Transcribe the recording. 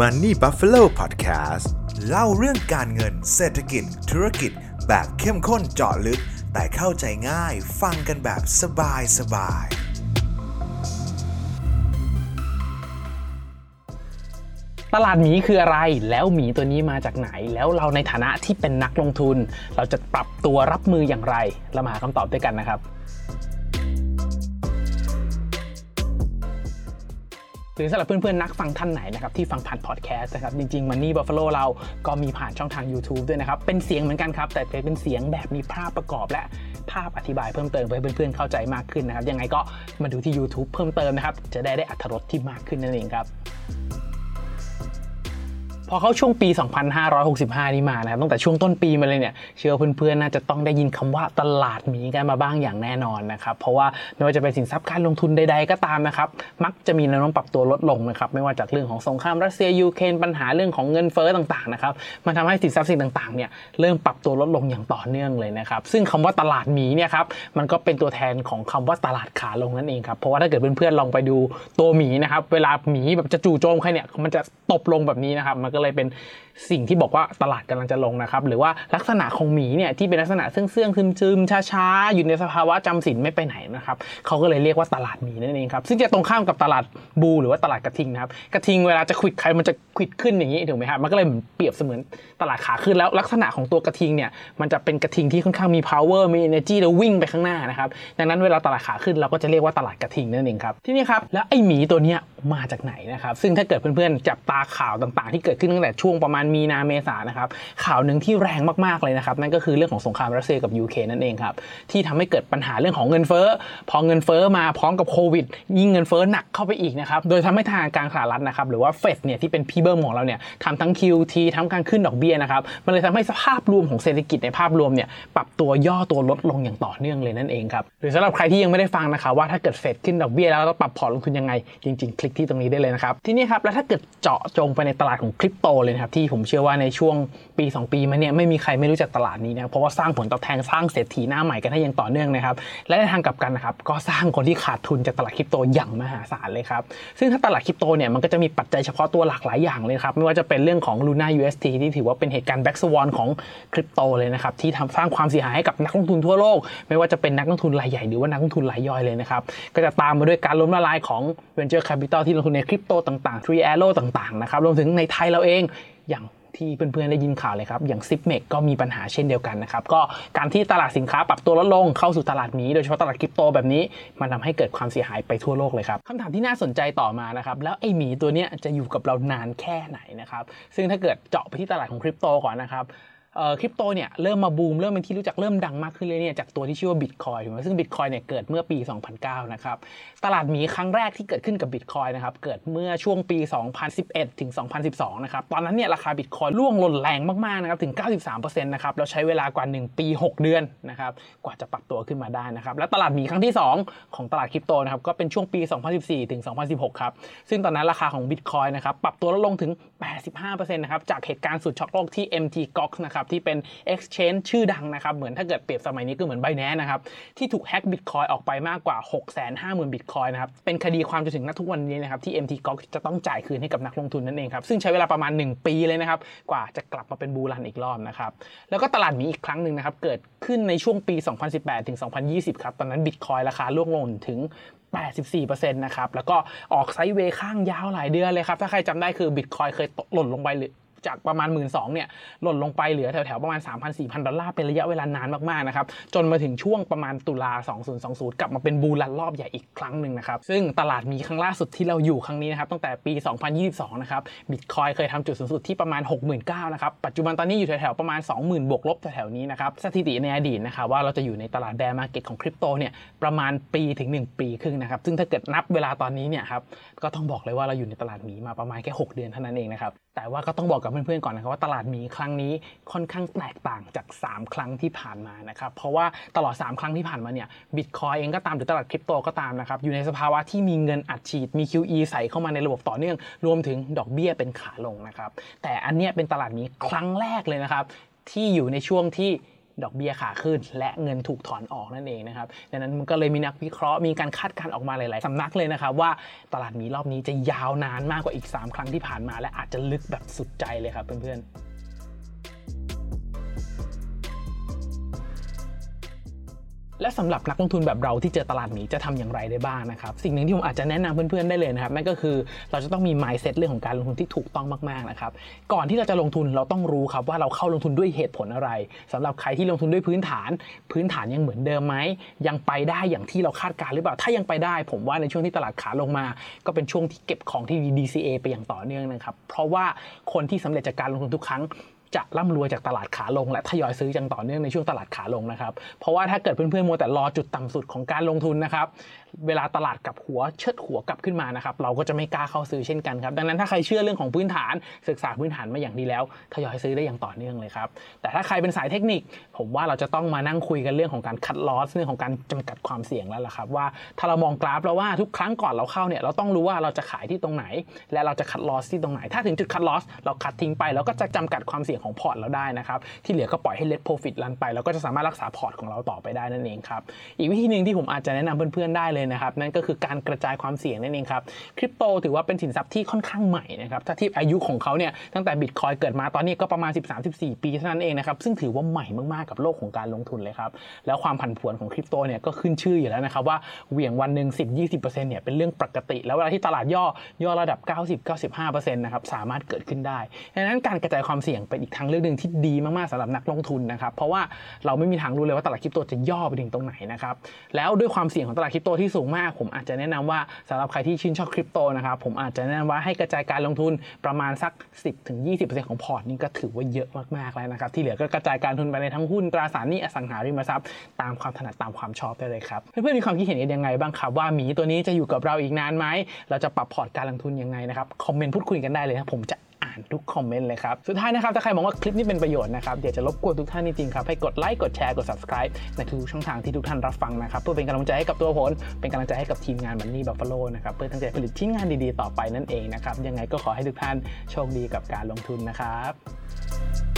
Money Buffalo Podcast เล่าเรื่องการเงินเศรษฐกิจ ธุรกิจ แบบเข้มข้นเจาะลึก แต่เข้าใจง่ายฟังกันแบบสบายสบาย ตลาดหมีคืออะไร แล้วหมีตัวนี้มาจากไหน แล้วเราในฐานะที่เป็นนักลงทุน เราจะปรับตัวรับมืออย่างไร เรามาหาคำตอบด้วยกันนะครับ หรือสำหรับเพื่อนๆนักฟังท่านไหนนะครับที่ฟังผ่านพอดแคสต์นะครับจริงๆ Money Buffalo เราก็มีผ่านช่องทาง YouTube ด้วยนะครับ เป็นเสียงเหมือนกันครับ แต่เป็นเสียงแบบมีภาพประกอบและภาพอธิบายเพิ่มเติมเพื่อให้เพื่อนๆเข้าใจมากขึ้นนะครับยังไงก็มาดูที่ YouTube เพิ่มเติมนะครับจะได้ได้อัธรสที่มากขึ้นนั่นเองครับ พอเข้าช่วงปี 2565 นี้มานะครับตั้งแต่ช่วงต้นปีมาเลยเนี่ยเชื่อเพื่อนๆน่าจะต้องได้ยินคำว่าตลาดหมีกันมาบ้างอย่างแน่นอนนะครับเพราะว่าไม่ว่าจะเป็นสินทรัพย์การลงทุนใดๆก็ตามนะครับมักจะมีแนวโน้มปรับตัวลดลงนะครับไม่ว่าจากเรื่องของสงครามรัสเซียยูเครนปัญหาเรื่องของเงินเฟ้อต่างๆนะครับมันทำให้สินทรัพย์สิ่งต่างๆเนี่ยเริ่มปรับตัวลดลงอย่างต่อเนื่องเลยนะครับซึ่งคำว่าตลาดหมีเนี่ยครับมันก็เป็นตัวแทนของคำว่าตลาดขาลงนั่นเองครับเพราะว่าถ้าเกิดเพื่อนๆลองไปดูตัวหมีนะครับเวลาหมีแบบจะจู่โจมใครเนี่ยมันจะตบลงแบบนี้นะครับมันก็เลยเป็น สิ่งที่บอกว่าตลาดกำลังจะลงนะครับ หรือว่าลักษณะของหมีเนี่ยที่เป็นลักษณะเสื่องเสื่องซึมซึมช้าๆอยู่ในสภาวะจำศีลไม่ไปไหนนะครับเขาก็เลยเรียกว่าตลาดหมีนั่นเองครับซึ่งจะตรงข้ามกับตลาดบูหรือว่าตลาดกระทิงนะครับกระทิงเวลาจะขวิดใครมันจะขวิดขึ้นอย่างนี้ถูกไหมครับมันก็เลยเปรียบเสมือนตลาดขาขึ้นแล้วลักษณะของตัวกระทิงเนี่ยมันจะเป็นกระทิงที่ค่อนข้างมี power มี energy แล้ววิ่งไปข้างหน้านะครับดังนั้นเวลาตลาดขาขึ้นเราก็จะเรียกว่าตลาดกระทิงนั่นเองครับที่นี่ครับแล้วไอหมีตัวเนี้ยมาจากไหนนะครับซึ่งถ้าเกิดเพื่อนๆจับตาข่าวต่างๆ ที่เกิดขึ้นตั้งแต่ช่วงประมาณมีนาเมษานะครับข่าวหนึ่งที่แรงมากๆเลยนะครับนั่นก็คือเรื่องของสงครามรัสเซียกับยูเคนั่นเองครับที่ทำให้เกิดปัญหาเรื่องของเงินเฟ้อพอเงินเฟ้อมาพร้อมกับโควิด ยิ่งเงินเฟ้อหนักเข้าไปอีกนะครับโดยทำให้ทางการสหรัฐนะครับหรือว่าเฟดเนี่ยที่เป็นพี่เบิ้มของเราเนี่ยทำทั้ง QT ทำการขึ้นดอกเบี้ยนะครับมันเลยทำให้สภาพรวมของเศรษฐกิจในภาพรวมเนี่ยปรับตัวย่อตัวลดลงอย่างต่อเนื่องเลยนั่นเองครับหรือสำหรับใครที่ยังไม่ได้ฟังนะครับว่าถ้าเกิดเฟดขึ้นดอกเบี้ยแล้วต้องปรับพอร์ตลงทุนยังไง จริง ๆ คลิกที่ตรงนี้ได้เลยนะครับทีนี่ครับแล้วถ้าเกิดเจาะจงไปในตลาดของคริปโตเลยนะครับที่ผมเชื่อว่าในช่วงปี 2 ปีมาเนี่ยไม่มีใครไม่รู้จักตลาดนี้นะเพราะว่าสร้างผลตอบแทนสร้างเศรษฐีหน้าใหม่กันให้อย่างต่อเนื่องนะครับและในทางกลับกันนะครับก็สร้างคนที่ขาดทุนจากตลาดคริปโตอย่างมหาศาลเลยครับซึ่งถ้าตลาดคริปโตเนี่ยมันก็จะมีปัจจัยเฉพาะตัวหลากหลายอย่างเลยครับไม่ว่าจะเป็นเรื่องของ Luna UST ที่ถือว่าเป็นเหตุการณ์แบ็กสวอนของคริปโตเลยนะครับที่ทำสร้างความเสียหายให้กับนักลงทุนทั่วโลก ไม่ว่าจะเป็นนักลงทุนรายใหญ่หรือว่านักลงทุนรายย่อยเลยนะครับก็จะตามมาด้วยการล้มละลายของ Venture Capital ที่ลงทุนในคริปโตต่างๆ Tree Arrow ต่างๆนะครับรวมถึงในไทยเราเอง อย่างที่เพื่อนๆได้ยินข่าวเลยครับ อย่าง Zipmex ก็มีปัญหาเช่นเดียวกันนะครับ ก็การที่ตลาดสินค้าปรับตัวลดลงเข้าสู่ตลาดนี้ โดยเฉพาะตลาดคริปโตแบบนี้ มันทำให้เกิดความเสียหายไปทั่วโลกเลยครับคำถามที่น่าสนใจต่อมานะครับ แล้วไอ้หมีตัวเนี้ยจะอยู่กับเรานานแค่ไหนนะครับ ซึ่งถ้าเกิดเจาะไปที่ตลาดของคริปโตก่อนนะครับ คริปโตเนี่ยเริ่มมาบูมเริ่มเป็นที่รู้จักเริ่มดังมากขึ้นเลยเนี่ยจากตัวที่ชื่อว่าบิตคอยน์ถูกไหมซึ่งบิตคอยน์เนี่ยเกิดเมื่อปี 2009 นะครับตลาดหมีครั้งแรกที่เกิดขึ้นกับบิตคอยน์นะครับเกิดเมื่อช่วงปี 2011 ถึง 2012 นะครับตอนนั้นเนี่ยราคาบิตคอยน์ร่วงหล่นแรงมากๆนะครับถึง 93%นะครับแล้วใช้เวลากว่า 1 ปี 6 เดือนนะครับกว่าจะปรับตัวขึ้นมาได้นะครับและตลาดหมีครั้งที่ 2 ของตลาดคริปโตนะครับก็เป็นช่วงปี 2014 ถึง 2016 ครับซึ่งตอนนั้นราคาของบิตคอยน์นะครับปรับตัวลดลงถึง 85%นะครับจากเหตุการณ์สุดช็อกโลกที่ Mt. Gox นะครับที่เป็น exchange ชื่อดังนะครับเหมือนถ้าเกิดเปรียบสมัยนี้ก็เหมือน Binance นะครับที่ถูกแฮ็กบิตคอยน์ออกไปมากกว่า 650,000บิตคอยนะครับเป็นคดีความจนถึงณทุกวันนี้นะครับที่ MT g o x จะต้องจ่ายคืนให้กับนักลงทุนนั่นเองครับซึ่งใช้เวลาประมาณ 1 ปีเลยนะครับกว่าจะกลับมาเป็นบูรันอีกรอบนะครับแล้วก็ตลาดนี้อีกครั้งหนึ่งนะครับเกิดขึ้นในช่วงปี 2018ถึง2020ครับตอนนั้นบิตคอยราคาล่วงลงถึง84%นะครับ แล้วก็ออกไซด์เวย์ข้างยาวหลายเดือนเลยครับ ถ้าใครจำได้คือบิตคอยเคยหล่นลงไป จากประมาณ 1 2ื่นเนี่ยหล่นลงไปเหลือแถวๆประมาณ 3,000-4,000 ดอลลาร์เป็นระยะเวลานานมากๆนะครับจนมาถึงช่วงประมาณตุลา 2020 กลับมาเป็น bull run รอบใหญ่อีกครั้งหนึ่งนะครับซึ่งตลาดหมีครั้งล่าสุดที่เราอยู่ครั้งนี้นะครับตั้งแต่ปี 2022 นะครับบิตคอยน์เคยทำจุดสูงสุดที่ประมาณ 69,000นะครับปัจจุบันตอนนี้อยู่แถวๆประมาณ 20,000 บวกลบแถวๆนี้นะครับสถิติในอดีตนะครับว่าเราจะอยู่ในตลาด bear market ของคริปโตเนี่ยประมาณปีถึง 1 ปีครึ่งนะครับซึ่งถ้าเกิดนับเวลาตอนนี้เนี่ยครับก็ต้องบอกเลยว่าเราอยู่ในตลาดหมีมาประมาณแค่ 6 เดือนเท่านั้นเองนะครับ แต่ว่าก็ต้องบอกกับเพื่อนๆก่อนนะครับว่าตลาดหมีครั้งนี้ค่อนข้างแตกต่างจาก 3 ครั้งที่ผ่านมานะครับเพราะว่าตลอด 3 ครั้งที่ผ่านมาเนี่ยบิตคอยเองก็ตามหรือตลาดคริปโตก็ตามนะครับอยู่ในสภาวะที่มีเงินอัดฉีดมี QE ใส่เข้ามาในระบบต่อเนื่อง รวมถึงดอกเบี้ยเป็นขาลงนะครับแต่อันเนี้ยเป็นตลาดหมีครั้งแรกเลยนะครับที่อยู่ในช่วงที่ ดอกเบี้ยขาขึ้น และเงินถูกถอนออกนั่นเองนะครับดังนั้นมันก็เลยมีนักวิเคราะห์มีการคาดการณ์ออกมาหลาย ๆสำนักเลยนะครับว่าตลาดมีรอบนี้จะยาวนานมากกว่าอีก 3 ครั้งที่ผ่านมา และอาจจะลึกแบบสุดใจเลยครับเพื่อนๆ และสำหรับนักลงทุนแบบเราที่เจอตลาดหมีจะทำอย่างไรได้บ้างนะครับ สิ่งหนึ่งที่ผมอาจจะแนะนำเพื่อนๆได้เลยนะครับนั่นก็คือเราจะต้องมี mindset เรื่องของการลงทุนที่ถูกต้องมากๆนะครับก่อนที่เราจะลงทุนเราต้องรู้ครับว่าเราเข้าลงทุนด้วยเหตุผลอะไรสำหรับใครที่ลงทุนด้วยพื้นฐาน พื้นฐานยังเหมือนเดิมไหมยังไปได้อย่างที่เราคาดการหรือเปล่า ถ้ายังไปได้ ผมว่าในช่วงที่ตลาดขาลงมา ก็เป็นช่วงที่เก็บของที่ DCA ไปอย่างต่อเนื่องนะครับเพราะว่าคนที่สำเร็จจากการลงทุนทุกครั้ง จะร่ำรวยจากตลาดขาลงและทยอยซื้ออย่างต่อเนื่องในช่วงตลาดขาลงนะครับ เพราะว่าถ้าเกิดเพื่อนๆมัวแต่รอจุดต่ำสุดของการลงทุนนะครับ เวลาตลาดกลับหัวเชิดหัวกลับขึ้นมานะครับ เราก็จะไม่กล้าเข้าซื้อเช่นกันครับ ดังนั้นถ้าใครเชื่อเรื่องของพื้นฐาน ศึกษาพื้นฐานมาอย่างดีแล้ว ทยอยซื้อได้อย่างต่อเนื่องเลยครับ แต่ถ้าใครเป็นสายเทคนิค ผมว่าเราจะต้องมานั่งคุยกันเรื่องของการคัดลอสเรื่องของการจำกัดความเสี่ยงแล้วล่ะครับว่าถ้าเรามองกราฟแล้วว่าทุกครั้งก่อนเราเข้าเนี่ยเราต้องรู้ว่าเราจะขายที่ตรงไหน และเราจะ cut loss ที่ตรงไหน ถ้าถึงจุด cut loss เรา cut ทิ้งไปเราก็จะจำกัดความเสี่ยงของพอร์ตเราได้นะครับที่เหลือก็ปล่อยให้ let profit run ไปเราก็จะสามารถรักษาพอร์ตของเราต่อไปได้นั่นเองครับอีกวิธีหนึ่งที่ผมอาจจะแนะนำเพื่อนๆได้เลยนะครับนั่นก็คือการกระจายความเสี่ยงนั่นเองครับคริปโตถือว่าเป็นสินทรัพย์ที่ค่อนข้างใหม่นะครับถ้าเทียบอายุของเขาเนี่ยตั้งแต่บิตคอยน์เกิดมาตอนนี้ก็ประมาณ 13-14 ปีเท่านั้นเองนะครับซึ่งถือว่าใหม่มากๆกับโลกของการลงทุนเลยครับแล้วความผันผวนของคริปโตเนี่ยก็ขึ้นชื่ออยู่แล้วนะครับว่าเหวี่ยงวันหนึ่ง10-20%เนี่ยเป็นเรื่องปกติ แล้วเวลาที่ตลาดย่อย่อระดับ 90-95%นะครับสามารถเกิดขึ้นได้ดังนั้นการกระจายความเสี่ยงเป็นอีกทางเลือกหนึ่งที่ดีมากๆสำหรับนักลงทุนนะครับ เพราะว่าเราไม่มีทางรู้เลยว่าตลาดคริปโตจะย่อไปถึงตรงไหนนะครับ แล้วด้วยความเสี่ยงของตลาดคริปโตที่สูงมาก ผมอาจจะแนะนำว่าสำหรับใครที่ชื่นชอบคริปโตนะครับผมอาจจะแนะนำว่าให้กระจายการลงทุนประมาณสัก 10-20%ของพอร์ตนี่ก็ถือว่าเยอะมากๆแล้วนะครับที่เหลือก็กระจายการทุนไปในทั้งหุ้นตราสารหนี้อสังหาริมทรัพย์ตามความถนัดตามความชอบได้เลยครับเพื่อนๆมีความคิดเห็นยังไงบ้างครับว่าหมีตัวนี้จะอยู่กับเราอีกนานไหมเราจะปรับพอร์ตการลงทุนยังไงนะครับคอมเมนต์พูดคุยกันได้เลยนะผมจะานทุกคอมเมนต์เลยครับ สุดท้ายนะครับ ถ้าใครมองว่าคลิปนี้เป็นประโยชน์นะครับเดี๋ยวจะรบกวนทุกท่านจริงๆครับ ให้กดไลค์ กดแชร์ กด subscribe ในทุกช่องทางที่ทุกท่านรับฟังนะครับ เพื่อเป็นกำลังใจให้กับตัวผมเป็นกำลังใจให้กับทีมงานบันนี่บัฟฟาโลนะครับ เพื่อตั้งใจผลิตชิ้นงานดีๆ ต่อไปนั่นเองนะครับ ยังไงก็ขอให้ทุกท่านโชคดีกับการลงทุนนะครับ